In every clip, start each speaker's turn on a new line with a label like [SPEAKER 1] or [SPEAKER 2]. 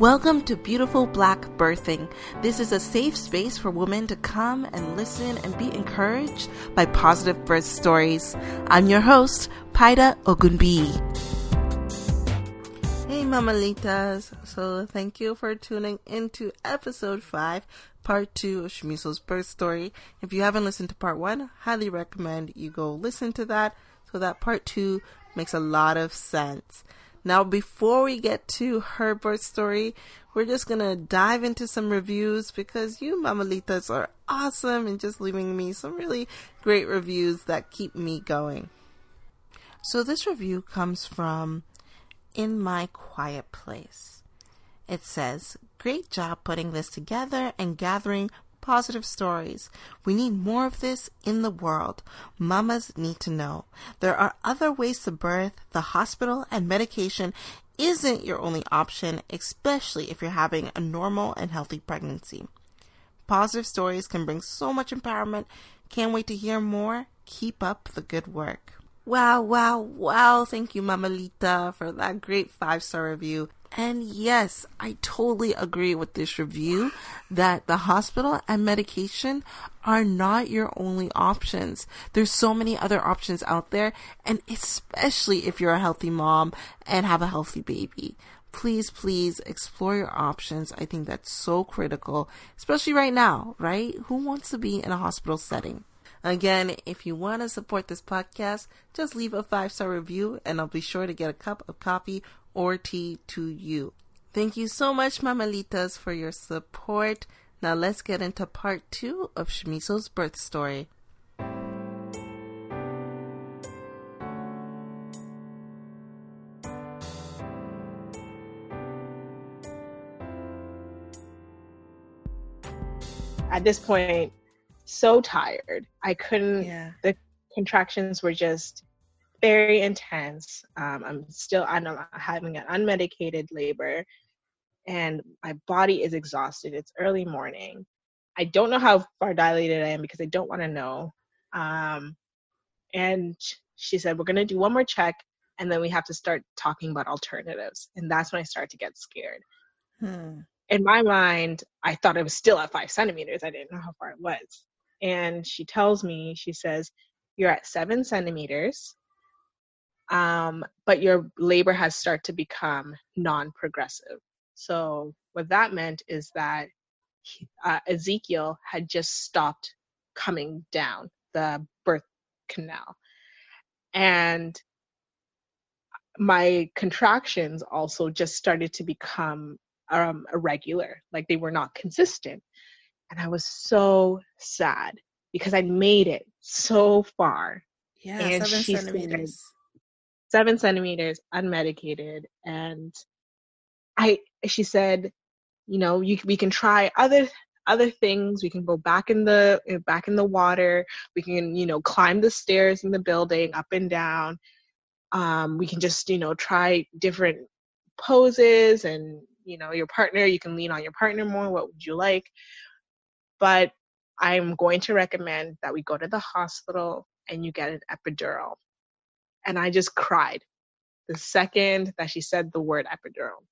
[SPEAKER 1] Welcome to Beautiful Black Birthing. This is a safe space for women to come and listen and be encouraged by positive birth stories. I'm your host, Paida Ogunbi. Hey, Mamalitas. So, thank you for tuning into episode 5, part 2 of Shamiso's birth story. If you haven't listened to part 1, highly recommend you go listen to that so that part 2 makes a lot of sense. Now, before we get to her birth story, we're just gonna dive into some reviews because you mamalitas are awesome and just leaving me some really great reviews that keep me going. So, this review comes from In My Quiet Place. It says, Great job putting this together and gathering positive stories. We need more of this in the world. Mamas need to know. There are other ways to birth. The hospital and medication isn't your only option, especially if you're having a normal and healthy pregnancy. Positive stories can bring so much empowerment. Can't wait to hear more. Keep up the good work. Wow, wow, wow. Thank you, Mamalita, for that great five star review. And yes, I totally agree with this review that the hospital and medication are not your only options. There's so many other options out there, and especially if you're a healthy mom and have a healthy baby. Please, please explore your options. I think that's so critical, especially right now, right? Who wants to be in a hospital setting? Again, if you want to support this podcast, just leave a five star review and I'll be sure to get a cup of coffee or tea to you. Thank you so much, Mamalitas, for your support. Now let's get into part two of Shamiso's birth story.
[SPEAKER 2] At this point, so tired. I couldn't,
[SPEAKER 1] Yeah.
[SPEAKER 2] the contractions were just very intense. Um, I'm still I'm having an unmedicated labor, and my body is exhausted. It's early morning. I don't know how far dilated I am because I don't want to know. Um, and she said we're gonna do one more check, and then we have to start talking about alternatives. And that's when I start to get scared.
[SPEAKER 1] Hmm.
[SPEAKER 2] In my mind, I thought it was still at five centimeters. I didn't know how far it was. And she tells me, she says, you're at seven centimeters um, but your labor has started to become non-progressive. So what that meant is that uh, Ezekiel had just stopped coming down the birth canal, and my contractions also just started to become um, irregular, like they were not consistent, and I was so sad because I made it so far.
[SPEAKER 1] Yeah,
[SPEAKER 2] And
[SPEAKER 1] seven centimeters.
[SPEAKER 2] Seven centimeters unmedicated and i she said you know you we can try other other things. We can go back in the uh, back in the water. We can you know climb the stairs in the building up and down. Um, we can just you know try different poses and you know your partner you can lean on your partner more. What would you like? But i'm going to recommend that we go to the hospital and you get an epidural and I just cried the second that she said the word epidural.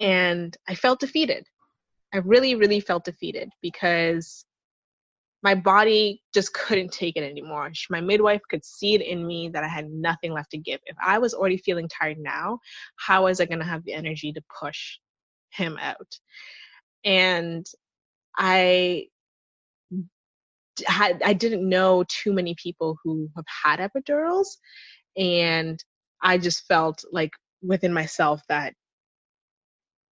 [SPEAKER 2] And I felt defeated. I really, really felt defeated because my body just couldn't take it anymore. My midwife could see it in me that I had nothing left to give. If I was already feeling tired now, how was I going to have the energy to push him out? And I had I didn't know too many people who have had epidurals and I just felt like within myself that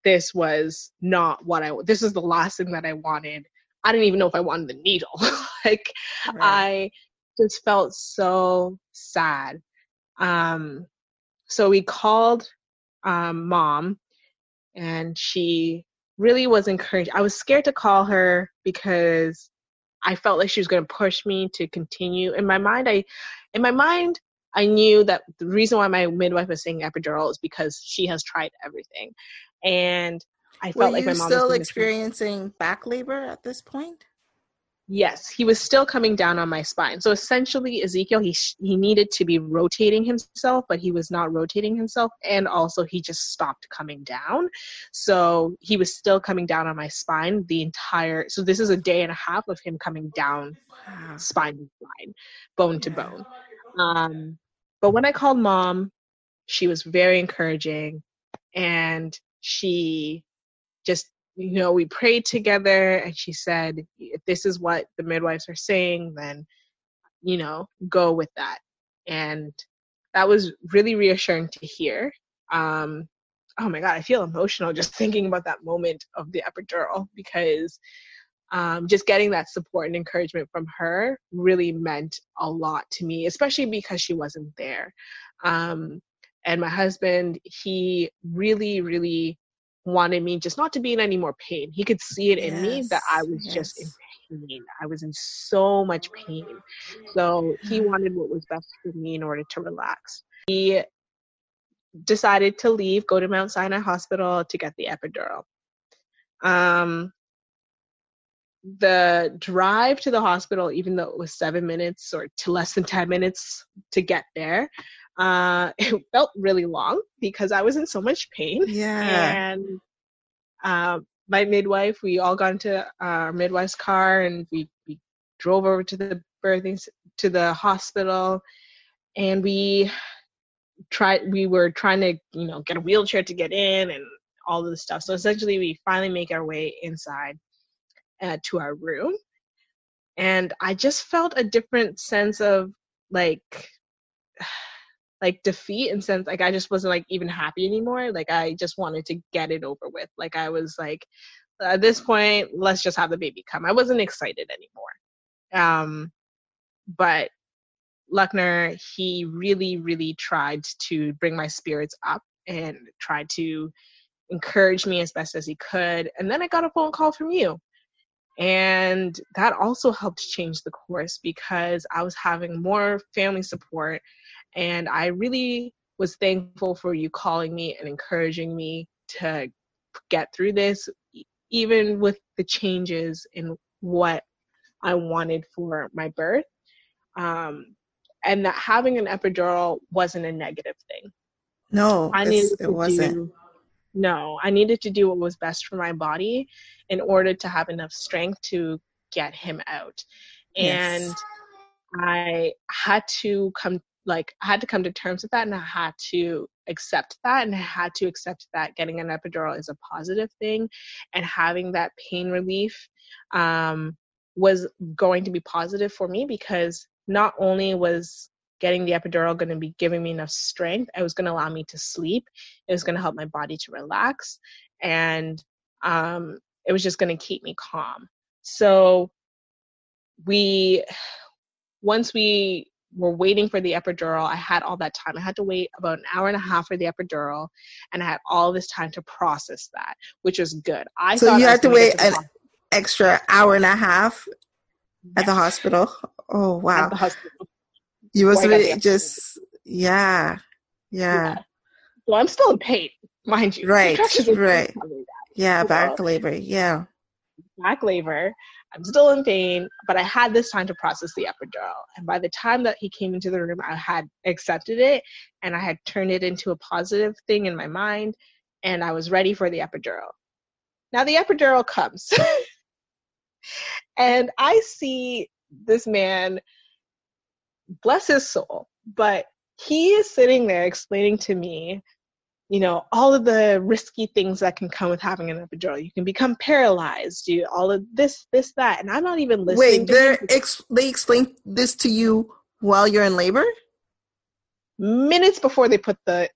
[SPEAKER 2] this was not what I this was the last thing that I wanted. I didn't even know if I wanted the needle. like
[SPEAKER 1] Right.
[SPEAKER 2] I just felt so sad. Um so we called um mom and she really was encouraged. I was scared to call her because I felt like she was going to push me to continue. In my mind, I, in my mind, I knew that the reason why my midwife was saying epidural is because she has tried everything, and I
[SPEAKER 1] Were
[SPEAKER 2] felt like
[SPEAKER 1] you
[SPEAKER 2] my mom
[SPEAKER 1] still experiencing back labor at this point?
[SPEAKER 2] Yes, he was still coming down on my spine. So essentially, Ezekiel he sh- he needed to be rotating himself, but he was not rotating himself, and also he just stopped coming down. So he was still coming down on my spine the entire. So this is a day and a half of him coming down,
[SPEAKER 1] Wow.
[SPEAKER 2] spine to spine, bone to bone. Um, but when I called mom, she was very encouraging, and she just you know we prayed together and she said if this is what the midwives are saying then you know go with that. And that was really reassuring to hear. Um oh my god i feel emotional just thinking about that moment of the epidural because um, just getting that support and encouragement from her really meant a lot to me especially because she wasn't there. Um, and my husband he really really wanted me just not to be in any more pain. He could see it in me that I
[SPEAKER 1] Yes,
[SPEAKER 2] was just in pain. I was in so much pain. So he wanted what was best for me in order to relax. He decided to leave, go to Mount Sinai Hospital to get the epidural. Um, the drive to the hospital, even though it was seven minutes or to less than 10 minutes to get there, uh, it felt really long because I was in so much pain.
[SPEAKER 1] Yeah.
[SPEAKER 2] and um, my midwife we all got into our midwife's car and we, we drove over to the birthing to the hospital. And we tried we were trying to you know get a wheelchair to get in and all of the stuff. So essentially we finally make our way inside uh, to our room. And i just felt a different sense of like like defeat and sense like I just wasn't like even happy anymore. Like I just wanted to get it over with. Like I was like at this point, let's just have the baby come. I wasn't excited anymore. Um but Luckner, he really, really tried to bring my spirits up and tried to encourage me as best as he could. And then I got a phone call from you. And that also helped change the course because I was having more family support. And I really was thankful for you calling me and encouraging me to get through this, even with the changes in what I wanted for my birth. Um, and that having an epidural wasn't a negative thing.
[SPEAKER 1] No,
[SPEAKER 2] I needed
[SPEAKER 1] it
[SPEAKER 2] to
[SPEAKER 1] wasn't.
[SPEAKER 2] do no, I needed to do what was best for my body in order to have enough strength to get him out. And
[SPEAKER 1] Yes.
[SPEAKER 2] I had to come like I had to come to terms with that and I had to accept that and I had to accept that getting an epidural is a positive thing and having that pain relief um, was going to be positive for me because not only was getting the epidural going to be giving me enough strength it was going to allow me to sleep it was going to help my body to relax and um, it was just going to keep me calm. So we once we were waiting for the epidural, I had all that time. I had to wait about an hour and a half for the epidural, and I had all this time to process that, which was good. I
[SPEAKER 1] So you
[SPEAKER 2] I
[SPEAKER 1] had to wait an
[SPEAKER 2] hospital
[SPEAKER 1] extra hour and a half at the hospital. Oh
[SPEAKER 2] at
[SPEAKER 1] wow.
[SPEAKER 2] the hospital.
[SPEAKER 1] You must just yeah. Yeah.
[SPEAKER 2] Well, I'm still in pain, mind you.
[SPEAKER 1] Right,
[SPEAKER 2] Contractions are still
[SPEAKER 1] right. Yeah, back labor. Yeah.
[SPEAKER 2] back labor. I'm still in pain, but I had this time to process the epidural. And by the time that he came into the room, I had accepted it and I had turned it into a positive thing in my mind, and I was ready for the epidural. Now the epidural comes, and I see this man, bless his soul, but he is sitting there explaining to me you know all of the risky things that can come with having an epidural. You can become paralyzed you all of this this that. And i'm not even listening
[SPEAKER 1] Wait,
[SPEAKER 2] to
[SPEAKER 1] ex- they explained this to you while you're in labor?
[SPEAKER 2] minutes before they put the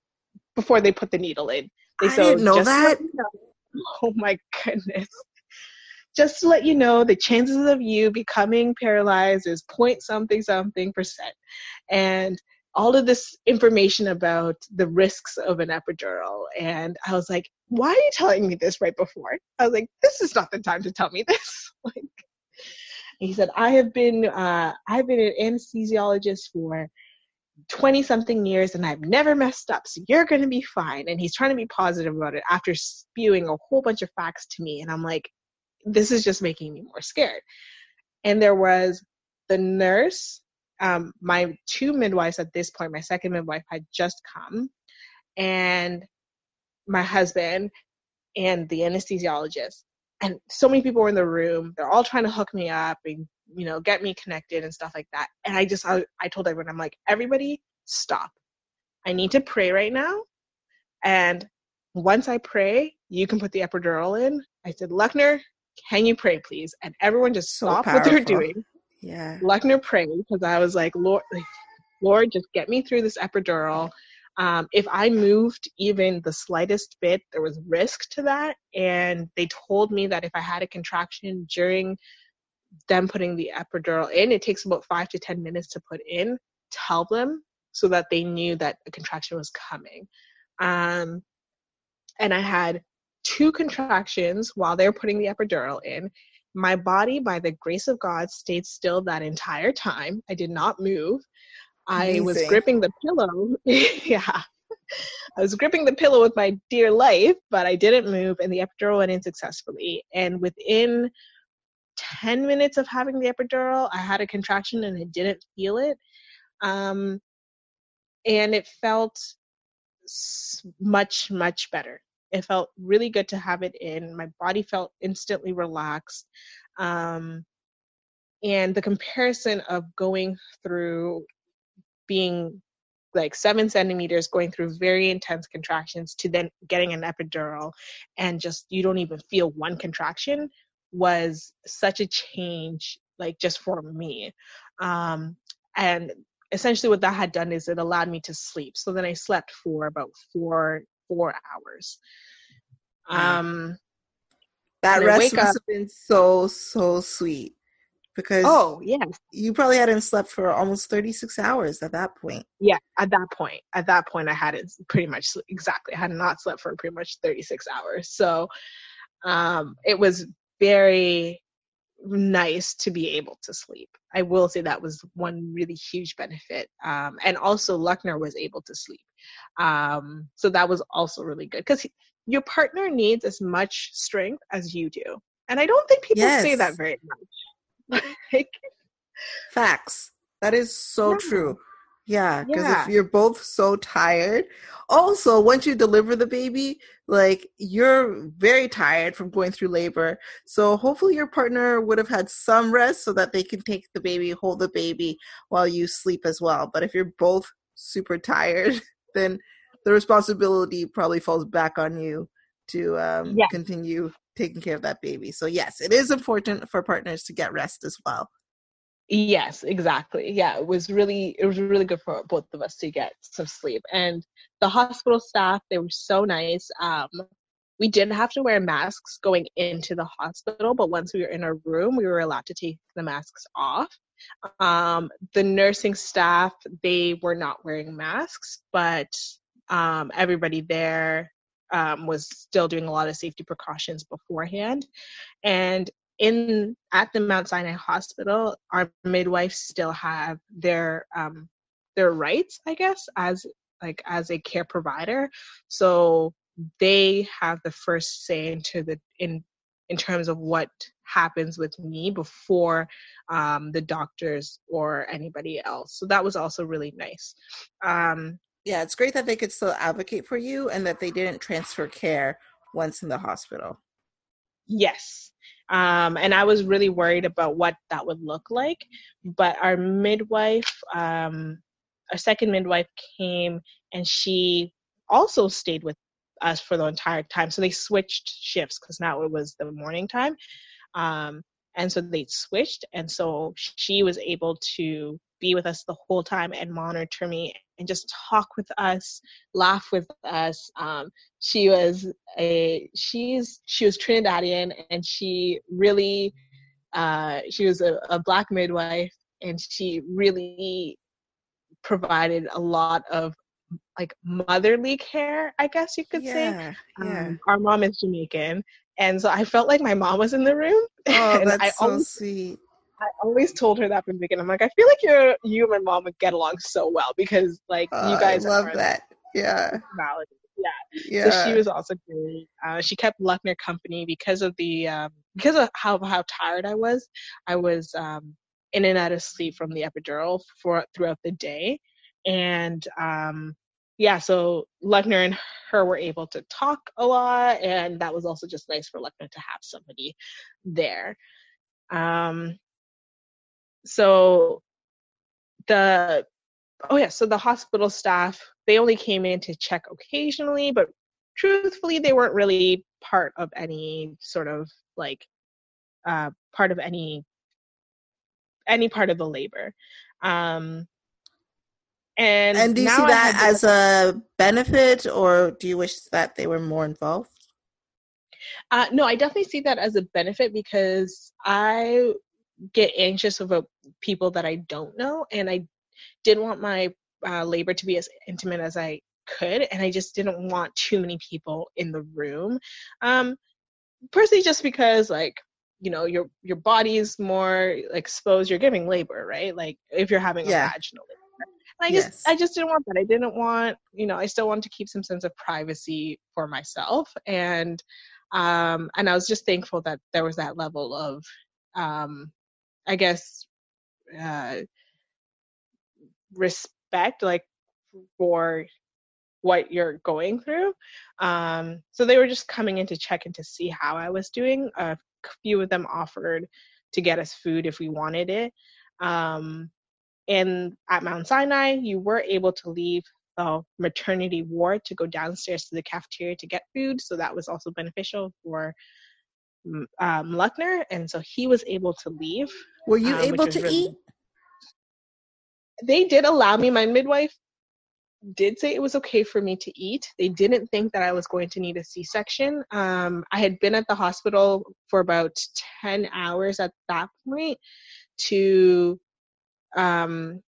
[SPEAKER 2] before they put the needle in. They
[SPEAKER 1] I
[SPEAKER 2] so
[SPEAKER 1] didn't know that.
[SPEAKER 2] you know- oh my goodness. Just to let you know the chances of you becoming paralyzed is point something something percent. And all of this information about the risks of an epidural and i was like why are you telling me this right before i was like this is not the time to tell me this like he said i have been uh, i've been an anesthesiologist for 20 something years and I've never messed up, so you're going to be fine. And he's trying to be positive about it after spewing a whole bunch of facts to me. And I'm like, this is just making me more scared. and there was the nurse um, my two midwives at this point my second midwife had just come and my husband and the anesthesiologist and so many people were in the room. They're all trying to hook me up and you know get me connected and stuff like that. And i just i, I told everyone i'm like everybody stop. I need to pray right now. And once i pray you can put the epidural in. I said luckner can you pray please? And everyone just
[SPEAKER 1] So
[SPEAKER 2] stopped what they're doing
[SPEAKER 1] Yeah.
[SPEAKER 2] luckner prayed because i was like lord lord just get me through this epidural um, if I moved even the slightest bit, there was risk to that. And they told me that if I had a contraction during them putting the epidural in, it takes about five to 10 minutes to put in, tell them so that they knew that a contraction was coming. Um, and I had two contractions while they were putting the epidural in. My body, by the grace of God, stayed still that entire time. I did not move. I was gripping the pillow. yeah. I was gripping the pillow with my dear life, but I didn't move, and the epidural went in successfully. And within 10 minutes of having the epidural, I had a contraction and I didn't feel it. Um, and it felt much, much better. It felt really good to have it in. My body felt instantly relaxed. Um, and the comparison of going through being like seven centimeters going through very intense contractions to then getting an epidural and just you don't even feel one contraction was such a change like just for me um and essentially what that had done is it allowed me to sleep so then i slept for about four four hours. Um
[SPEAKER 1] That
[SPEAKER 2] And
[SPEAKER 1] rest must
[SPEAKER 2] up-
[SPEAKER 1] have been so so sweet because
[SPEAKER 2] oh yeah,
[SPEAKER 1] you probably hadn't slept for almost 36 hours at that point.
[SPEAKER 2] yeah at that point at that point i hadn't pretty much exactly i had not slept for pretty much 36 hours. So um it was very nice to be able to sleep i will say that was one really huge benefit um and also luckner was able to sleep um so that was also really good because your partner needs as much strength as you do and i don't think people say that very much like
[SPEAKER 1] Facts. That is so
[SPEAKER 2] Yeah.
[SPEAKER 1] true. Yeah, because
[SPEAKER 2] Yeah.
[SPEAKER 1] if you're both so tired, also once you deliver the baby, like you're very tired from going through labor. So hopefully your partner would have had some rest so that they can take the baby, hold the baby while you sleep as well. But if you're both super tired, then the responsibility probably falls back on you to um,
[SPEAKER 2] Yeah.
[SPEAKER 1] continue taking care of that baby. So yes, it is important for partners to get rest as well.
[SPEAKER 2] Yes, exactly. Yeah, it was really it was really good for both of us to get some sleep. And the hospital staff, they were so nice. Um we didn't have to wear masks going into the hospital, but once we were in our room, we were allowed to take the masks off. Um the nursing staff, they were not wearing masks, but um everybody there um was still doing a lot of safety precautions beforehand. And in at the Mount Sinai Hospital, our midwives still have their um, their rights, I guess, as like as a care provider. So they have the first say into the in in terms of what happens with me before um, the doctors or anybody else. So that was also really nice. Um,
[SPEAKER 1] yeah, it's great that they could still advocate for you and that they didn't transfer care once in the hospital.
[SPEAKER 2] Yes. Um, and I was really worried about what that would look like. But our midwife, um, our second midwife came and she also stayed with us for the entire time. So they switched shifts because now it was the morning time. Um, and so they switched. And so she was able to be with us the whole time and monitor me and just talk with us, laugh with us. Um, she was a she's she was Trinidadian and she really uh, she was a, a black midwife and she really provided a lot of like motherly care, I guess you could say.
[SPEAKER 1] yeah, yeah.
[SPEAKER 2] Um, our mom is Jamaican, and so I felt like my mom was in the room.
[SPEAKER 1] Oh,
[SPEAKER 2] and
[SPEAKER 1] that's
[SPEAKER 2] I
[SPEAKER 1] so
[SPEAKER 2] always
[SPEAKER 1] sweet.
[SPEAKER 2] I always told her that from the beginning. I'm like, I feel like you're you and my mom would get along so well because like you guys
[SPEAKER 1] I love that. Yeah.
[SPEAKER 2] Yeah.
[SPEAKER 1] yeah.
[SPEAKER 2] So she was also great. Uh, she kept Luckner company because of the um, because of how how tired I was, I was um, in and out of sleep from the epidural for throughout the day, and um, yeah, so Luckner and her were able to talk a lot, and that was also just nice for Luckner to have somebody there. Um, so the oh yeah, so the hospital staff they only came in to check occasionally, but truthfully, they weren't really part of any sort of like uh, part of any any part of the labor. Um, and
[SPEAKER 1] and do you see that as a benefit, or do you wish that they were more involved?
[SPEAKER 2] Uh, no, I definitely see that as a benefit because I get anxious about people that I don't know, and I didn't want my uh, labor to be as intimate as I could, and I just didn't want too many people in the room. Um, personally, just because like you know your your body is more exposed, you're giving labor, right? Like if you're having yeah. a vaginal labor. And I just yes. I just didn't want that. I didn't want you know I still wanted to keep some sense of privacy for myself, and um, and I was just thankful that there was that level of um, I guess uh, respect, like for what you're going through. Um, so they were just coming in to check in to see how I was doing. A few of them offered to get us food if we wanted it. Um, and at Mount Sinai, you were able to leave the maternity ward to go downstairs to the cafeteria to get food. So that was also beneficial for um, Luckner. And so he was able to leave.
[SPEAKER 1] Were you um, able to really, eat?
[SPEAKER 2] They did allow me. My midwife did say it was okay for me to eat. They didn't think that I was going to need a C section. Um, I had been at the hospital for about 10 hours at that point to, um,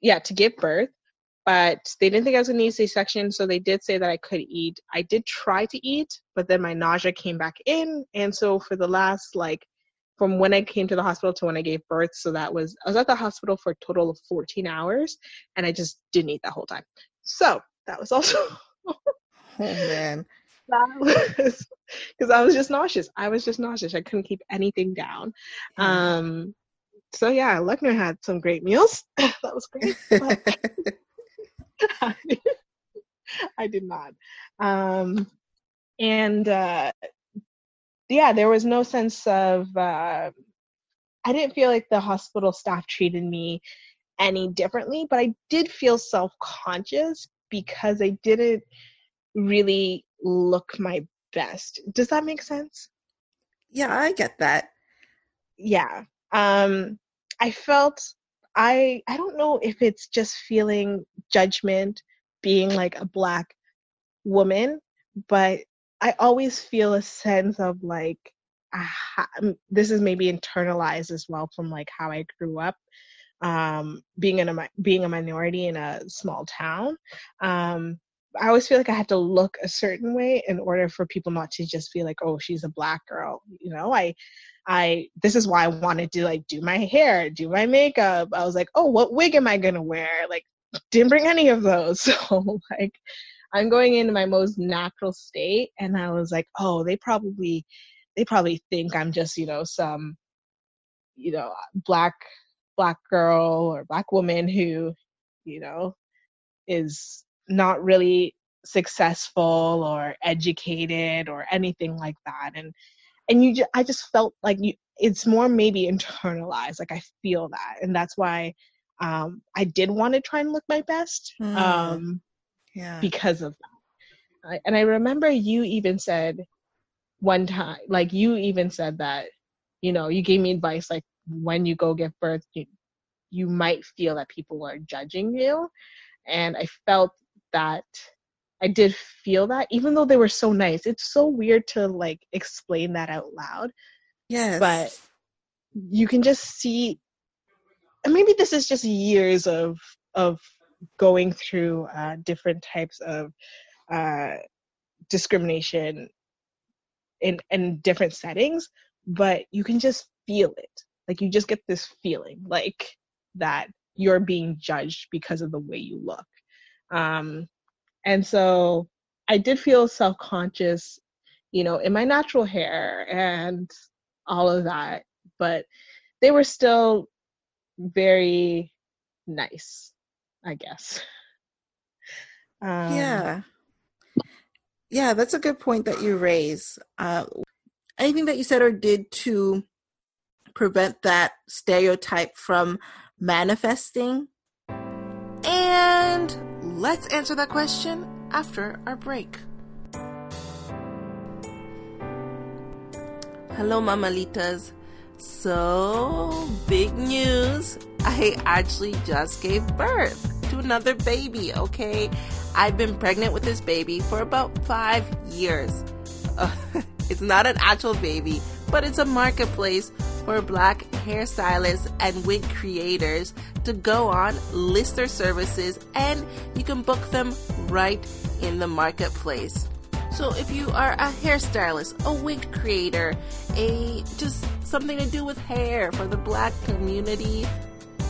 [SPEAKER 2] yeah, to give birth. But they didn't think I was going to need a C section, so they did say that I could eat. I did try to eat, but then my nausea came back in. And so for the last like from when I came to the hospital to when I gave birth. So that was, I was at the hospital for a total of 14 hours and I just didn't eat that whole time. So that was also.
[SPEAKER 1] oh, man.
[SPEAKER 2] That was because I was just nauseous. I was just nauseous. I couldn't keep anything down. Um, so yeah, Luckner had some great meals. that was great. I, I did not. Um, and uh, yeah, there was no sense of. Uh, I didn't feel like the hospital staff treated me any differently, but I did feel self conscious because I didn't really look my best. Does that make sense?
[SPEAKER 1] Yeah, I get that.
[SPEAKER 2] Yeah. Um I felt I I don't know if it's just feeling judgment being like a black woman, but I always feel a sense of like this is maybe internalized as well from like how I grew up um, being in a being a minority in a small town. Um, I always feel like I had to look a certain way in order for people not to just be like, oh, she's a black girl. You know, I, I, this is why I wanted to like do my hair, do my makeup. I was like, oh, what wig am I gonna wear? Like, didn't bring any of those. So like, I'm going into my most natural state. And I was like, oh, they probably, they probably think I'm just, you know, some, you know, black, black girl or black woman who, you know, is not really successful or educated or anything like that. And, and you just, I just felt like you, it's more maybe internalized. Like I feel that. And that's why, um, I did want to try and look my best. Mm. Um,
[SPEAKER 1] yeah.
[SPEAKER 2] because of that. and I remember you even said one time, like you even said that, you know, you gave me advice like when you go give birth, you, you might feel that people are judging you. And I felt that I did feel that, even though they were so nice. It's so weird to like explain that out loud.
[SPEAKER 1] Yes.
[SPEAKER 2] But you can just see and maybe this is just years of of going through uh, different types of uh, discrimination in in different settings, but you can just feel it. Like you just get this feeling like that you're being judged because of the way you look. Um, and so I did feel self conscious, you know, in my natural hair and all of that. But they were still very nice, I guess.
[SPEAKER 1] Um, yeah. Yeah, that's a good point that you raise. Uh, anything that you said or did to prevent that stereotype from manifesting? And let's answer that question after our break. Hello, mamalitas. So, big news. I actually just gave birth to another baby, okay? I've been pregnant with this baby for about five years. Uh, it's not an actual baby, but it's a marketplace for black hairstylists and wig creators to go on, list their services, and you can book them right in the marketplace. So if you are a hairstylist, a wig creator, a just something to do with hair for the black community,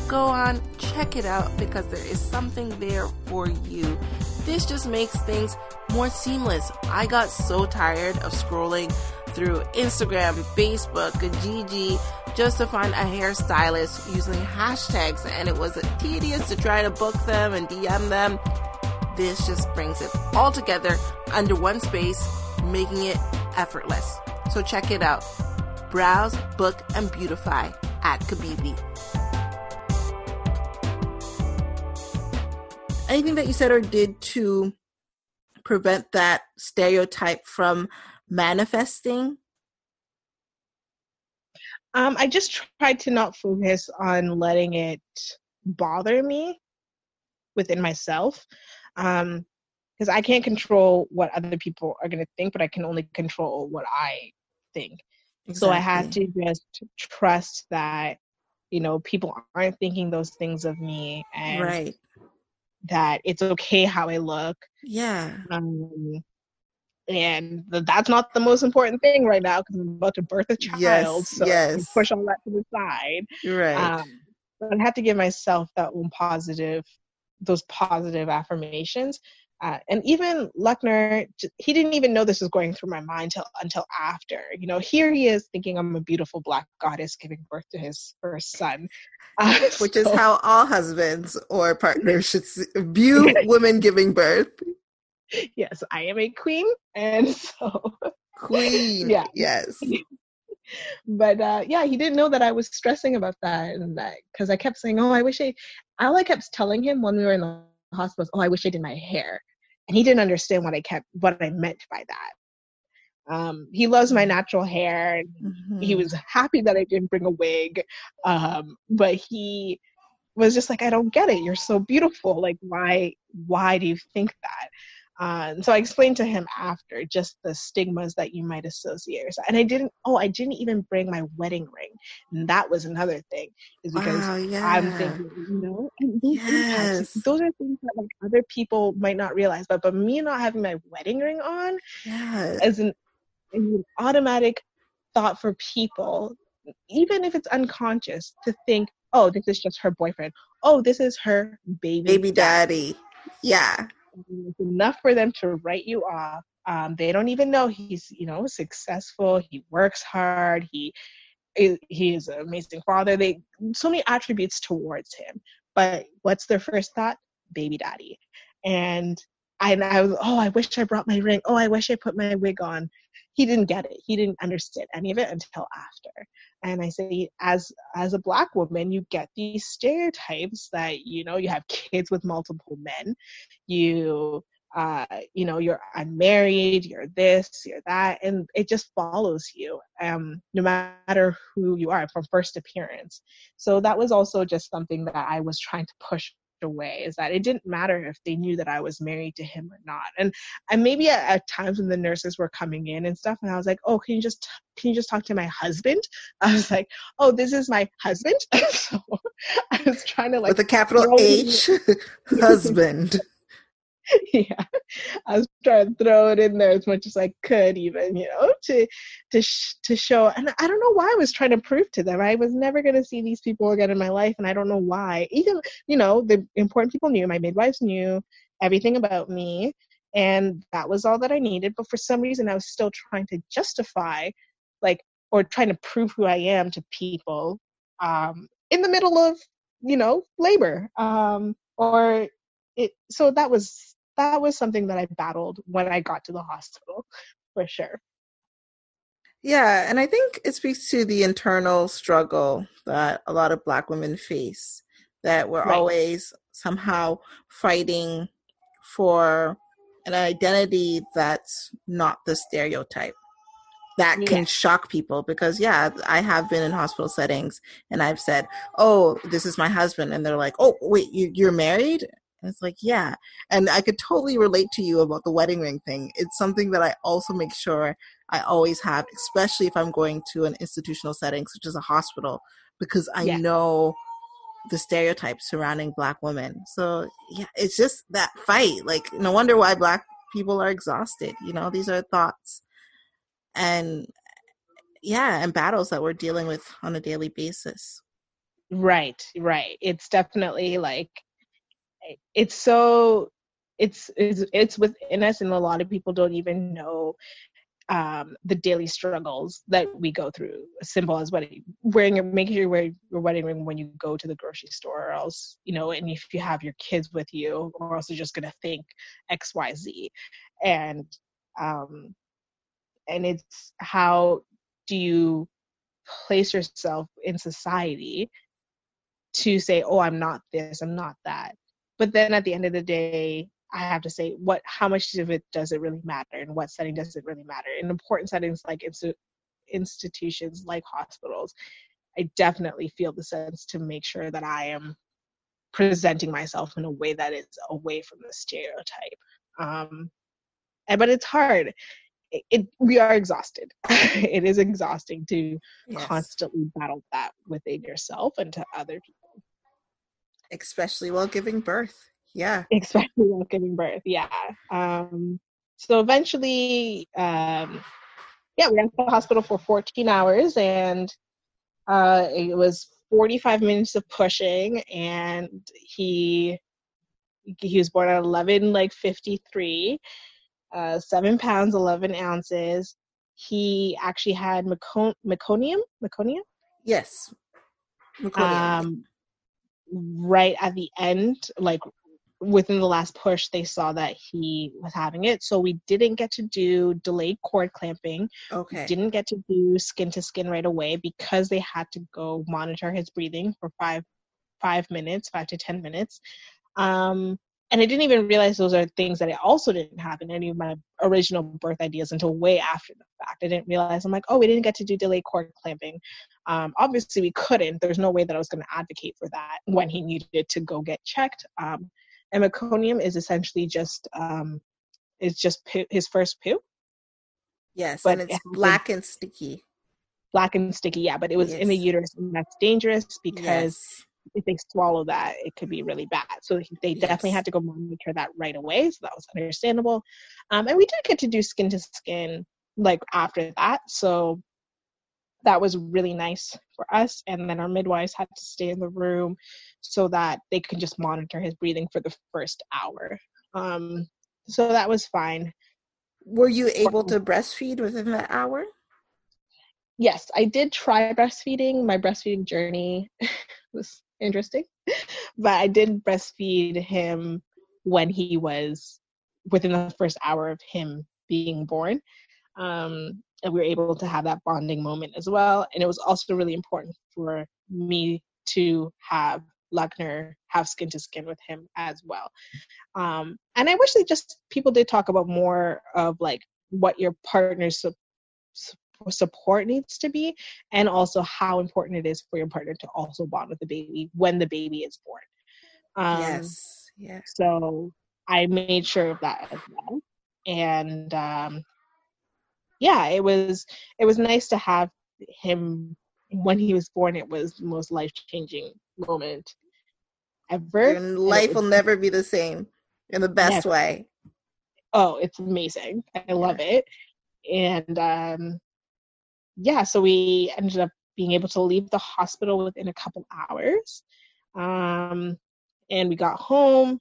[SPEAKER 1] go on, check it out because there is something there for you. This just makes things more seamless. I got so tired of scrolling through Instagram, Facebook, Gigi just to find a hairstylist using hashtags and it was tedious to try to book them and DM them this just brings it all together under one space, making it effortless. So check it out. Browse, book, and beautify at Kabibi. Anything that you said or did to prevent that stereotype from manifesting?
[SPEAKER 2] Um, I just tried to not focus on letting it bother me within myself um because i can't control what other people are going to think but i can only control what i think exactly. so i had to just trust that you know people aren't thinking those things of me and
[SPEAKER 1] right
[SPEAKER 2] that it's okay how i look
[SPEAKER 1] yeah
[SPEAKER 2] um, and that's not the most important thing right now because I'm about to birth a child.
[SPEAKER 1] Yes,
[SPEAKER 2] so
[SPEAKER 1] yes.
[SPEAKER 2] push all that to the side.
[SPEAKER 1] Right. Um,
[SPEAKER 2] but I have to give myself that one positive those positive affirmations. Uh, and even Luckner, he didn't even know this was going through my mind till, until after. You know, here he is thinking I'm a beautiful black goddess giving birth to his first son.
[SPEAKER 1] Uh, Which so, is how all husbands or partners should view women giving birth.
[SPEAKER 2] Yes, I am a queen, and so
[SPEAKER 1] queen. Yeah. Yes.
[SPEAKER 2] but uh, yeah, he didn't know that I was stressing about that, and that because I kept saying, "Oh, I wish I." All I kept telling him when we were in the hospital was, "Oh, I wish I did my hair," and he didn't understand what I kept what I meant by that. Um, he loves my natural hair. Mm-hmm. He was happy that I didn't bring a wig, um, but he was just like, "I don't get it. You're so beautiful. Like, why? Why do you think that?" Uh, and so I explained to him after just the stigmas that you might associate. And I didn't, oh, I didn't even bring my wedding ring. And that was another thing, is because wow, yeah. I'm thinking, you know, and those, yes. impacts, those are things that like other people might not realize. But but me not having my wedding ring on
[SPEAKER 1] yes.
[SPEAKER 2] as an, an automatic thought for people, even if it's unconscious, to think, oh, this is just her boyfriend. Oh, this is her baby
[SPEAKER 1] baby daddy. daddy. Yeah
[SPEAKER 2] it's enough for them to write you off. Um, they don't even know he's, you know, successful. He works hard. He he is an amazing father. They so many attributes towards him. But what's their first thought? Baby daddy. And I, and I was, oh, I wish I brought my ring. Oh, I wish I put my wig on. He didn't get it. He didn't understand any of it until after. And I say, as as a black woman, you get these stereotypes that you know you have kids with multiple men, you uh, you know you're unmarried, you're this, you're that, and it just follows you, um, no matter who you are from first appearance. So that was also just something that I was trying to push away is that it didn't matter if they knew that I was married to him or not. And and maybe at, at, times when the nurses were coming in and stuff, and I was like, oh, can you just can you just talk to my husband? I was like, oh, this is my husband. so I was trying to like
[SPEAKER 1] with a capital H, husband.
[SPEAKER 2] yeah i was trying to throw it in there as much as i could even you know to to sh- to show and i don't know why i was trying to prove to them i was never going to see these people again in my life and i don't know why even you know the important people knew my midwives knew everything about me and that was all that I needed. But for some reason, I was still trying to justify, like, or trying to prove who I am to people um, in the middle of, you know, labor. Um, or it. So that was that was something that I battled when I got to the hospital, for sure.
[SPEAKER 1] Yeah, and I think it speaks to the internal struggle that a lot of Black women face. That we're right. always somehow fighting for an identity that's not the stereotype that can yeah. shock people because yeah i have been in hospital settings and i've said oh this is my husband and they're like oh wait you, are married it's like yeah and i could totally relate to you about the wedding ring thing it's something that i also make sure i always have especially if i'm going to an institutional setting such as a hospital because i yeah. know the stereotypes surrounding black women. So yeah, it's just that fight. Like no wonder why black people are exhausted. You know, these are thoughts and yeah, and battles that we're dealing with on a daily basis.
[SPEAKER 2] Right, right. It's definitely like it's so it's it's it's within us and a lot of people don't even know um, the daily struggles that we go through. As simple as wedding, wearing your, making sure you wear your wedding ring when you go to the grocery store, or else you know, and if you have your kids with you, or else you're just gonna think X, Y, Z, and um, and it's how do you place yourself in society to say, oh, I'm not this, I'm not that. But then at the end of the day, I have to say, what, how much of it does it really matter, and what setting does it really matter? In important settings like inst- institutions, like hospitals, I definitely feel the sense to make sure that I am presenting myself in a way that is away from the stereotype. Um, and, but it's hard. It, it, we are exhausted. it is exhausting to yes. constantly battle that within yourself and to other people,
[SPEAKER 1] especially while giving birth. Yeah.
[SPEAKER 2] Especially while giving birth. Yeah. Um so eventually um yeah we went to the hospital for 14 hours and uh it was 45 minutes of pushing and he he was born at 11 like 53 uh 7 pounds 11 ounces. He actually had meconium? Meconium?
[SPEAKER 1] Yes.
[SPEAKER 2] Meconium. um right at the end like within the last push they saw that he was having it so we didn't get to do delayed cord clamping
[SPEAKER 1] okay we
[SPEAKER 2] didn't get to do skin to skin right away because they had to go monitor his breathing for five five minutes five to ten minutes um and I didn't even realize those are things that I also didn't have in any of my original birth ideas until way after the fact. I didn't realize I'm like, oh, we didn't get to do delayed cord clamping. Um, obviously, we couldn't. There's no way that I was going to advocate for that when he needed to go get checked. Um, and meconium is essentially just um, it's just poo, his first poo.
[SPEAKER 1] Yes, but and it's it black and sticky.
[SPEAKER 2] Black and sticky, yeah. But it was yes. in the uterus, and that's dangerous because yes. if they swallow that, it could be really bad. So they yes. definitely had to go monitor that right away. So that was understandable. Um, and we did get to do skin to skin like after that. So that was really nice for us. And then our midwives had to stay in the room so that they could just monitor his breathing for the first hour. Um, so that was fine.
[SPEAKER 1] Were you able to breastfeed within that hour?
[SPEAKER 2] Yes, I did try breastfeeding. My breastfeeding journey was interesting, but I did breastfeed him when he was within the first hour of him being born. Um, and we were able to have that bonding moment as well. And it was also really important for me to have Luckner have skin to skin with him as well. Um, and I wish that just people did talk about more of like what your partner's su- support needs to be, and also how important it is for your partner to also bond with the baby when the baby is born.
[SPEAKER 1] Um, yes. Yeah.
[SPEAKER 2] So I made sure of that as well, and um, yeah, it was it was nice to have him when he was born. It was the most life changing moment ever.
[SPEAKER 1] And life will never be the same in the best never. way.
[SPEAKER 2] Oh, it's amazing. I love it. And um yeah, so we ended up being able to leave the hospital within a couple hours. Um and we got home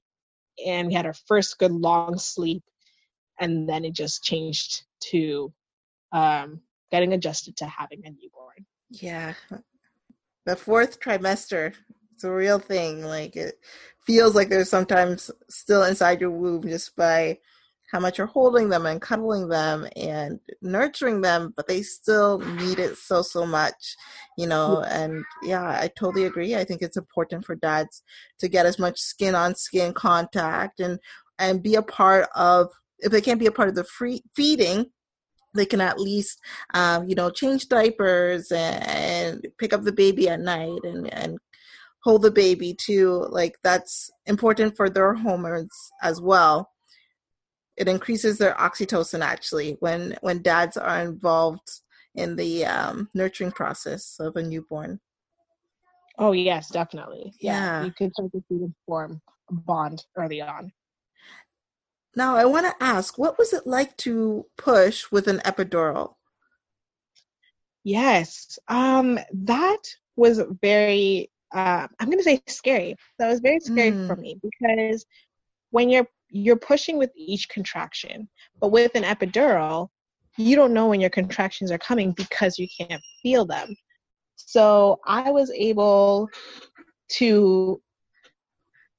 [SPEAKER 2] and we had our first good long sleep and then it just changed to um, getting adjusted to having a newborn.
[SPEAKER 1] Yeah. The fourth trimester, it's a real thing. Like it feels like there's sometimes still inside your womb just by how much you're holding them and cuddling them and nurturing them, but they still need it so, so much, you know. And yeah, I totally agree. I think it's important for dads to get as much skin on skin contact and, and be a part of, if they can't be a part of the free feeding, they can at least, um, you know, change diapers and, and pick up the baby at night and, and hold the baby too. Like that's important for their hormones as well it increases their oxytocin actually when when dads are involved in the um, nurturing process of a newborn.
[SPEAKER 2] Oh yes, definitely. Yeah, yeah. you can start to see them form bond early on.
[SPEAKER 1] Now I want to ask, what was it like to push with an epidural?
[SPEAKER 2] Yes, um, that was very. Uh, I'm going to say scary. That was very scary mm. for me because when you're you're pushing with each contraction. But with an epidural, you don't know when your contractions are coming because you can't feel them. So I was able to,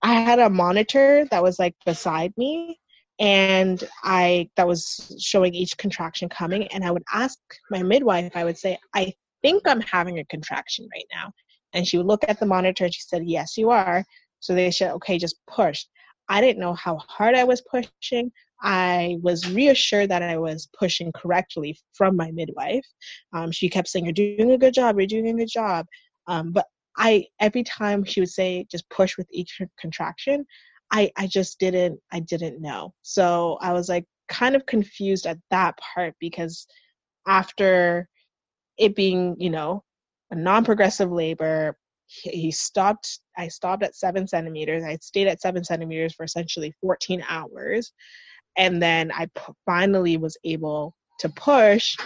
[SPEAKER 2] I had a monitor that was like beside me and I, that was showing each contraction coming. And I would ask my midwife, I would say, I think I'm having a contraction right now. And she would look at the monitor and she said, Yes, you are. So they said, Okay, just push. I didn't know how hard I was pushing. I was reassured that I was pushing correctly from my midwife. Um, she kept saying, "You're doing a good job. You're doing a good job." Um, but I, every time she would say, "Just push with each contraction," I, I just didn't, I didn't know. So I was like kind of confused at that part because after it being, you know, a non-progressive labor, he stopped i stopped at seven centimeters. I stayed at seven centimeters for essentially 14 hours. And then i p- finally was able to push.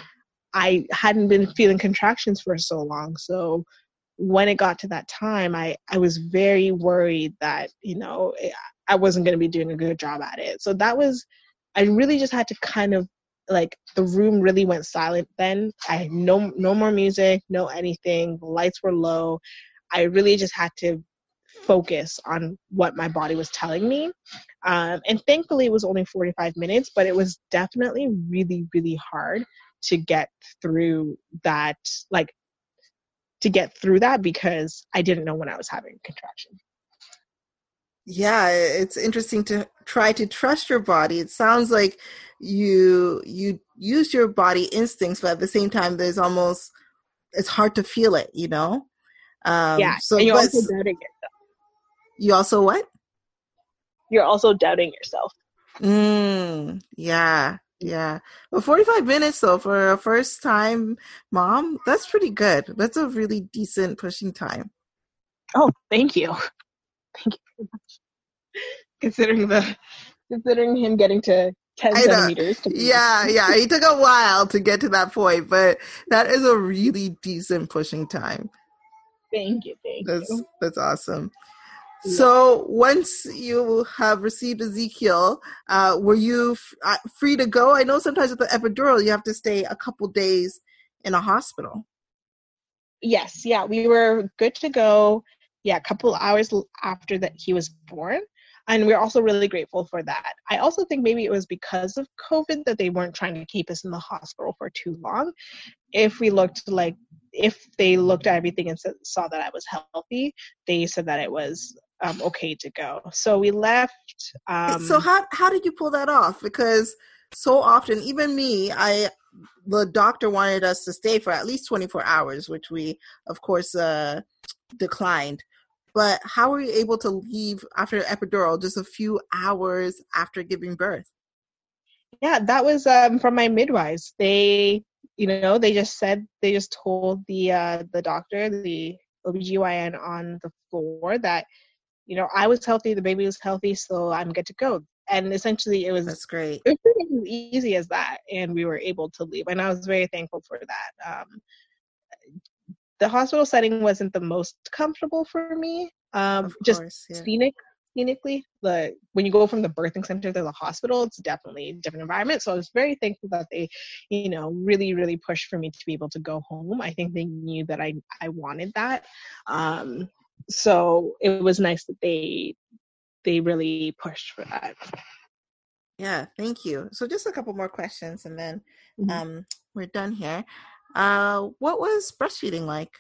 [SPEAKER 2] I hadn't been feeling contractions for so long. So when it got to that time i i was very worried that you know eh, i wasn't going to be doing a good job at it so that was i really just had to kind of like the room really went silent then i had no no more music no anything the lights were low I really just had to focus on what my body was telling me. Um, and thankfully, it was only 45 minutes, but it was definitely really, really hard to get through that, like, to get through that because I didn't know when I was having contraction.
[SPEAKER 1] Yeah, it's interesting to try to trust your body. It sounds like you you use your body instincts, but at the same time, there's almost it's hard to feel it. You know.
[SPEAKER 2] Um, yeah, so and you're also doubting yourself.
[SPEAKER 1] You also what?
[SPEAKER 2] You're also doubting yourself.
[SPEAKER 1] Mm, yeah, yeah. Well, 45 minutes though for a first time mom, that's pretty good. That's a really decent pushing time.
[SPEAKER 2] Oh, thank you. Thank you very much. Considering the considering him getting to 10 centimeters.
[SPEAKER 1] yeah, yeah. He took a while to get to that point, but that is a really decent pushing time.
[SPEAKER 2] Thank you. Thank
[SPEAKER 1] that's,
[SPEAKER 2] you.
[SPEAKER 1] That's awesome. Yeah. So once you have received Ezekiel, uh, were you f- uh, free to go? I know sometimes with the epidural, you have to stay a couple days in a hospital.
[SPEAKER 2] Yes, yeah, we were good to go. Yeah, a couple hours after that he was born, and we're also really grateful for that. I also think maybe it was because of COVID that they weren't trying to keep us in the hospital for too long. If we looked like if they looked at everything and saw that I was healthy, they said that it was um, okay to go. So we left. Um,
[SPEAKER 1] so how how did you pull that off? Because so often, even me, I the doctor wanted us to stay for at least 24 hours, which we of course uh, declined. But how were you able to leave after epidural just a few hours after giving birth?
[SPEAKER 2] Yeah, that was um, from my midwives. They you know they just said they just told the uh the doctor the OBGYN on the floor that you know I was healthy the baby was healthy so I'm good to go and essentially it was
[SPEAKER 1] that's great
[SPEAKER 2] it was as easy as that and we were able to leave and I was very thankful for that um the hospital setting wasn't the most comfortable for me um just yeah. scenic uniquely. The when you go from the birthing center to the hospital, it's definitely a different environment. So I was very thankful that they, you know, really, really pushed for me to be able to go home. I think they knew that I I wanted that. Um, so it was nice that they they really pushed for that.
[SPEAKER 1] Yeah, thank you. So just a couple more questions and then mm-hmm. um, we're done here. Uh, what was breastfeeding like?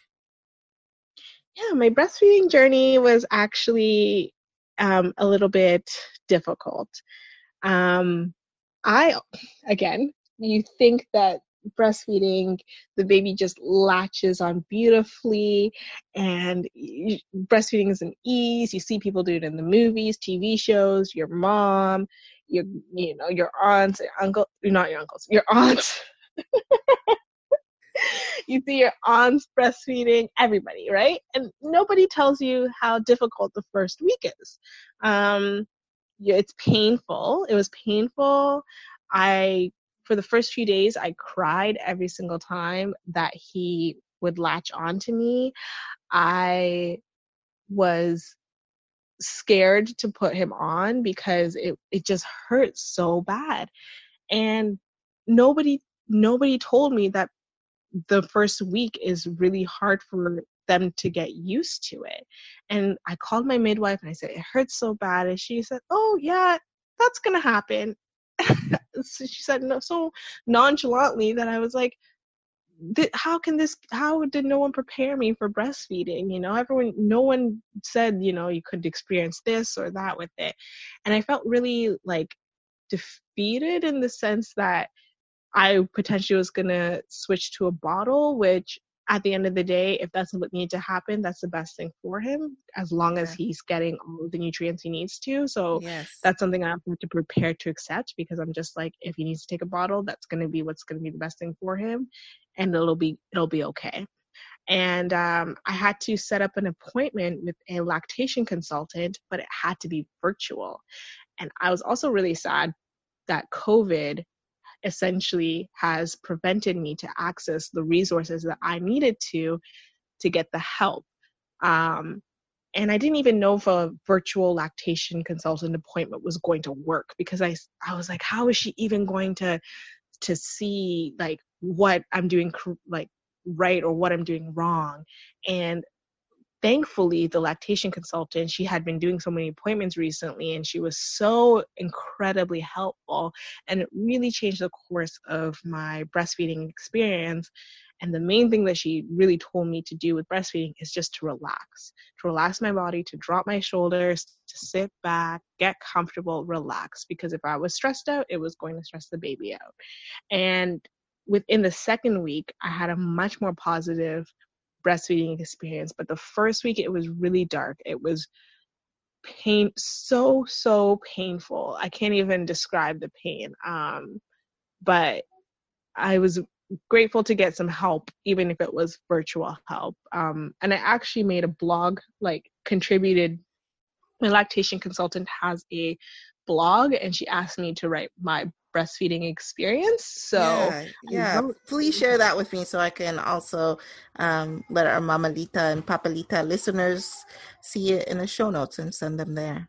[SPEAKER 2] Yeah, my breastfeeding journey was actually um, a little bit difficult. Um, I, again, you think that breastfeeding, the baby just latches on beautifully, and you, breastfeeding is an ease. You see people do it in the movies, TV shows, your mom, your, you know, your aunts, your uncle, not your uncles, your aunts. you see your aunts breastfeeding, everybody, right? And nobody tells you how difficult the first week is. Um, it's painful. It was painful. I, for the first few days, I cried every single time that he would latch on to me. I was scared to put him on because it, it just hurt so bad. And nobody nobody told me that the first week is really hard for them to get used to it. And I called my midwife and I said, It hurts so bad. And she said, Oh, yeah, that's going to happen. so she said, No, so nonchalantly that I was like, how can this how did no one prepare me for breastfeeding you know everyone no one said you know you could experience this or that with it and i felt really like defeated in the sense that I potentially was gonna switch to a bottle, which at the end of the day, if that's what needs to happen, that's the best thing for him, as long yeah. as he's getting all the nutrients he needs to. So yes. that's something I have to prepare to accept because I'm just like, if he needs to take a bottle, that's gonna be what's gonna be the best thing for him, and it'll be it'll be okay. And um, I had to set up an appointment with a lactation consultant, but it had to be virtual. And I was also really sad that COVID essentially has prevented me to access the resources that I needed to to get the help. Um, and I didn't even know if a virtual lactation consultant appointment was going to work because I I was like, how is she even going to to see like what I'm doing like right or what I'm doing wrong? And thankfully the lactation consultant she had been doing so many appointments recently and she was so incredibly helpful and it really changed the course of my breastfeeding experience. And the main thing that she really told me to do with breastfeeding is just to relax to relax my body to drop my shoulders to sit back get comfortable relax because if i was stressed out it was going to stress the baby out. And within the second week i had a much more positive breastfeeding experience but the first week it was really dark. It was pain so so painful. I can't even describe the pain um but i was grateful to get some help even if it was virtual help. Um and i actually made a blog like contributed my lactation consultant has a blog and she asked me to write my breastfeeding experience. So
[SPEAKER 1] yeah, yeah. please share that with me so I can also um, let our Mamalita and Papalita listeners see it in the show notes and send them there.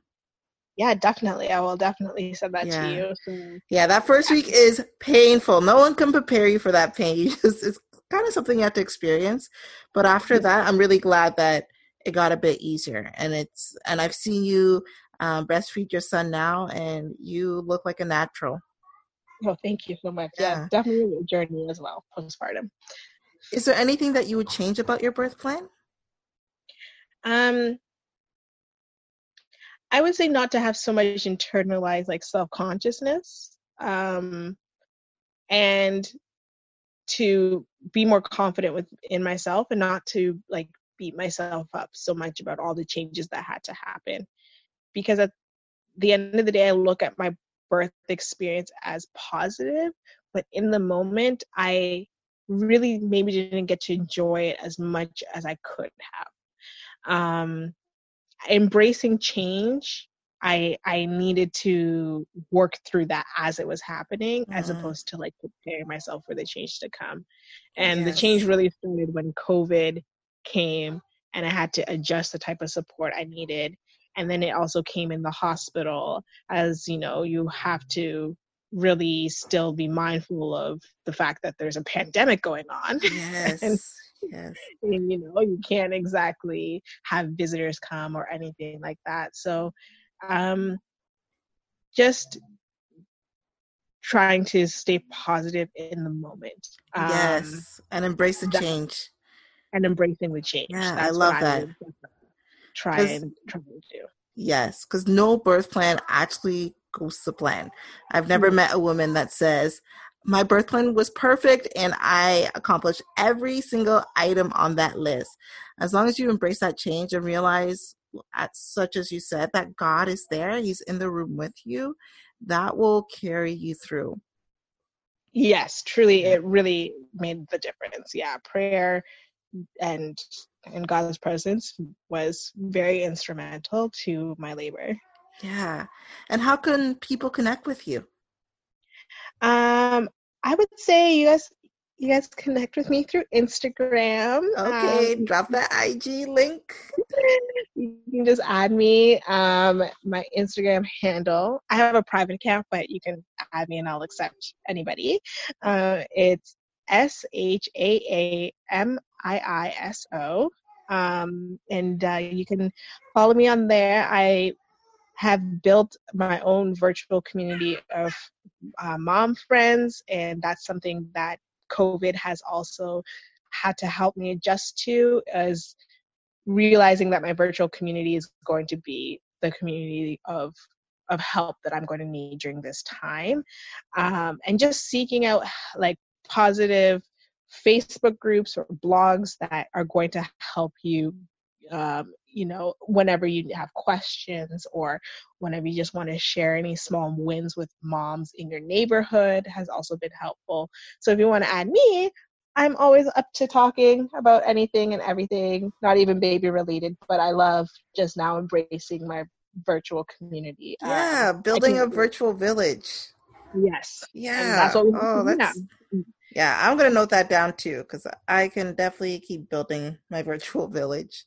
[SPEAKER 2] Yeah, definitely. I will definitely send that yeah. to you.
[SPEAKER 1] So. Yeah, that first week is painful. No one can prepare you for that pain. You just, it's kind of something you have to experience. But after that, I'm really glad that it got a bit easier. And it's and I've seen you um, breastfeed your son now, and you look like a natural.
[SPEAKER 2] Oh, thank you so much. Yeah, yeah definitely a journey as well, postpartum.
[SPEAKER 1] Is there anything that you would change about your birth plan?
[SPEAKER 2] Um, I would say not to have so much internalized like self consciousness, um, and to be more confident within myself and not to like beat myself up so much about all the changes that had to happen. Because at the end of the day, I look at my birth experience as positive, but in the moment, I really maybe didn't get to enjoy it as much as I could have. Um, embracing change, I I needed to work through that as it was happening, mm-hmm. as opposed to like preparing myself for the change to come. And yes. the change really started when COVID came, and I had to adjust the type of support I needed and then it also came in the hospital as you know you have to really still be mindful of the fact that there's a pandemic going on.
[SPEAKER 1] Yes
[SPEAKER 2] and,
[SPEAKER 1] yes
[SPEAKER 2] and, you know you can't exactly have visitors come or anything like that. So um just trying to stay positive in the moment um,
[SPEAKER 1] yes and embrace the change.
[SPEAKER 2] and embracing the change.
[SPEAKER 1] Yeah, I love that.
[SPEAKER 2] would try and try to do
[SPEAKER 1] Yes, because no birth plan actually goes to plan. I've never
[SPEAKER 2] Mm.
[SPEAKER 1] met a woman that says, My birth plan was perfect and I accomplished every single item on that list. As long as you embrace that change and realize, at such as you said, that God is there, He's in the room with you, that will carry you through.
[SPEAKER 2] yes truly it really made the difference yeah prayer and and god's presence was very instrumental to my labor
[SPEAKER 1] Yeah. And how can people connect with you?
[SPEAKER 2] um i would say you guys you guys connect with me through instagram
[SPEAKER 1] Okay,
[SPEAKER 2] Um,
[SPEAKER 1] drop the IG link.
[SPEAKER 2] you can just add me um my instagram handle i have a private account but you can add me and i'll accept anybody uh it's s-h-a-a-m-i-i-s-o um and uh, you can follow me on there. I have built my own virtual community of uh, mom friends and that's something that covid has also had to help me adjust to as realizing that my virtual community is going to be the community of of help that I'm going to need during this time, um, and just seeking out like positive Facebook groups or blogs that are going to help you. Um, you know, whenever you have questions or whenever you just want to share any small wins with moms in your neighborhood has also been helpful. So if you want to add me, I'm always up to talking about anything and everything, not even baby related, but I love just now embracing my virtual community. Um,
[SPEAKER 1] Yeah, building a virtual village.
[SPEAKER 2] Yes.
[SPEAKER 1] Yeah.
[SPEAKER 2] And that's what we
[SPEAKER 1] oh,
[SPEAKER 2] do now.
[SPEAKER 1] that's mm-hmm. yeah. I'm gonna note that down too because I can definitely keep building my virtual village.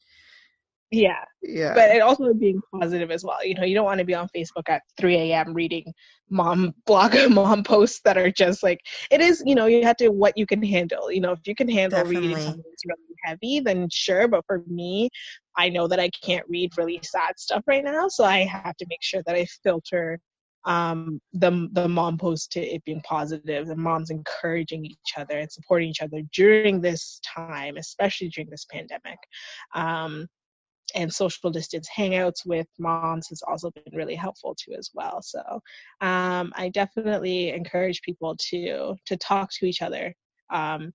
[SPEAKER 2] Yeah.
[SPEAKER 1] Yeah.
[SPEAKER 2] But it also being positive as well. You know, you don't want to be on Facebook at 3 a.m. reading mom blog mom posts that are just like it is, you know, you have to what you can handle. You know, if you can handle reading something that's really heavy, then sure. But for me, I know that I can't read really sad stuff right now. So I have to make sure that I filter um the the mom post to it being positive and moms encouraging each other and supporting each other during this time especially during this pandemic. Um and social distance hangouts with moms has also been really helpful too as well. So um, i definitely encourage people to to talk to each other um,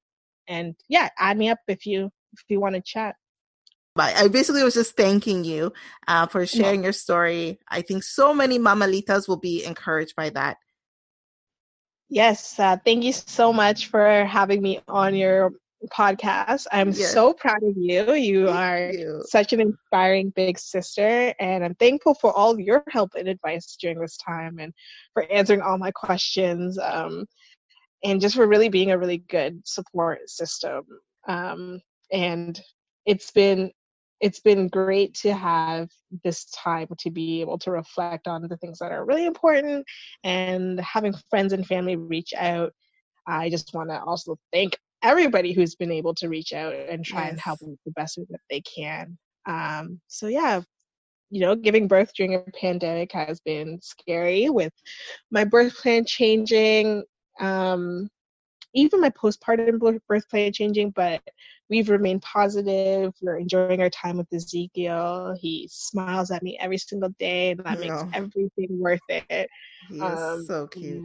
[SPEAKER 2] and yeah add me up if you if you want to chat
[SPEAKER 1] I basically was just thanking you uh, for sharing your story. I think so many mamalitas will be encouraged by that.
[SPEAKER 2] yes uh, thank you so much for having me on your podcast i'm
[SPEAKER 1] Yes.
[SPEAKER 2] so proud of you you
[SPEAKER 1] Thank
[SPEAKER 2] are
[SPEAKER 1] you.
[SPEAKER 2] such an inspiring big sister and i'm thankful for all your help and advice during this time and for answering all my questions um, and just for really being a really good support system um, and it's been it's been great to have this time to be able to reflect on the things that are really important and having friends and family reach out. I just want to also thank everybody who's been able to reach out and try and help them the best way that they can. Um, so yeah you know giving birth during a pandemic has been scary with my birth plan changing. Um, even my postpartum birth plan changing but we've remained positive we're enjoying our time with ezekiel he smiles at me every single day and that makes everything worth it
[SPEAKER 1] He
[SPEAKER 2] um,
[SPEAKER 1] so cute.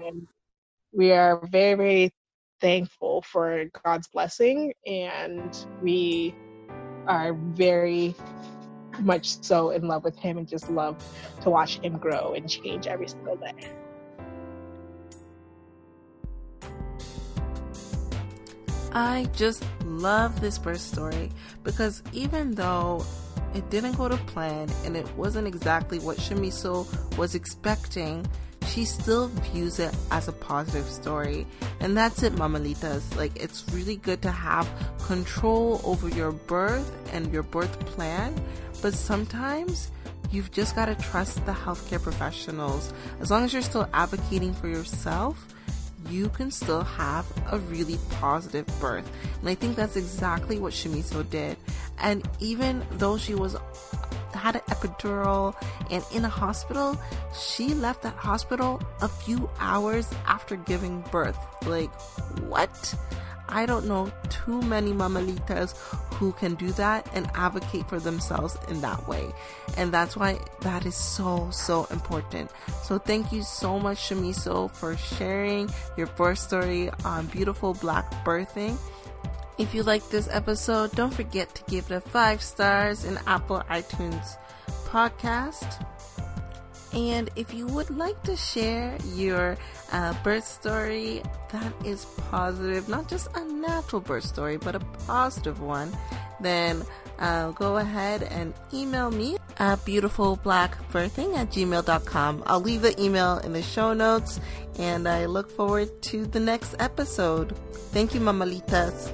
[SPEAKER 2] we are very, very thankful for God's blessing, and we are very much so in love with Him and just love to watch Him grow and change every single day.
[SPEAKER 1] I just love this birth story because even though it didn't go to plan and it wasn't exactly what Shimiso was expecting, she still views it as a positive story. And that's it, Mamalitas. Like, it's really good to have control over your birth and your birth plan, but sometimes You've just got to trust the healthcare professionals. As long as you're still advocating for yourself, you can still have a really positive birth. And I think that's exactly what Shimiso did. And even though she was had an epidural and in a hospital, she left that hospital a few hours after giving birth. Like, what? I don't know too many mamalitas who can do that and advocate for themselves in that way. And that's why that is so, so important. So thank you so much, Shimiso, for sharing your birth story on Beautiful Black Birthing. If you like this episode, don't forget to give it a five stars in Apple iTunes podcast. And if you would like to share your uh, birth story that is positive, not just a natural birth story, but a positive one, then uh, go ahead and email me at beautifulblackbirthing at gmail.com. I'll leave the email in the show notes, and I look forward to the next episode. Thank you, mamalitas.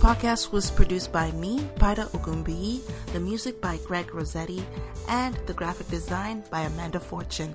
[SPEAKER 1] Podcast was produced by me, Paida Ogumbi, the music by Greg Rossetti, and the graphic design by Amanda Fortune.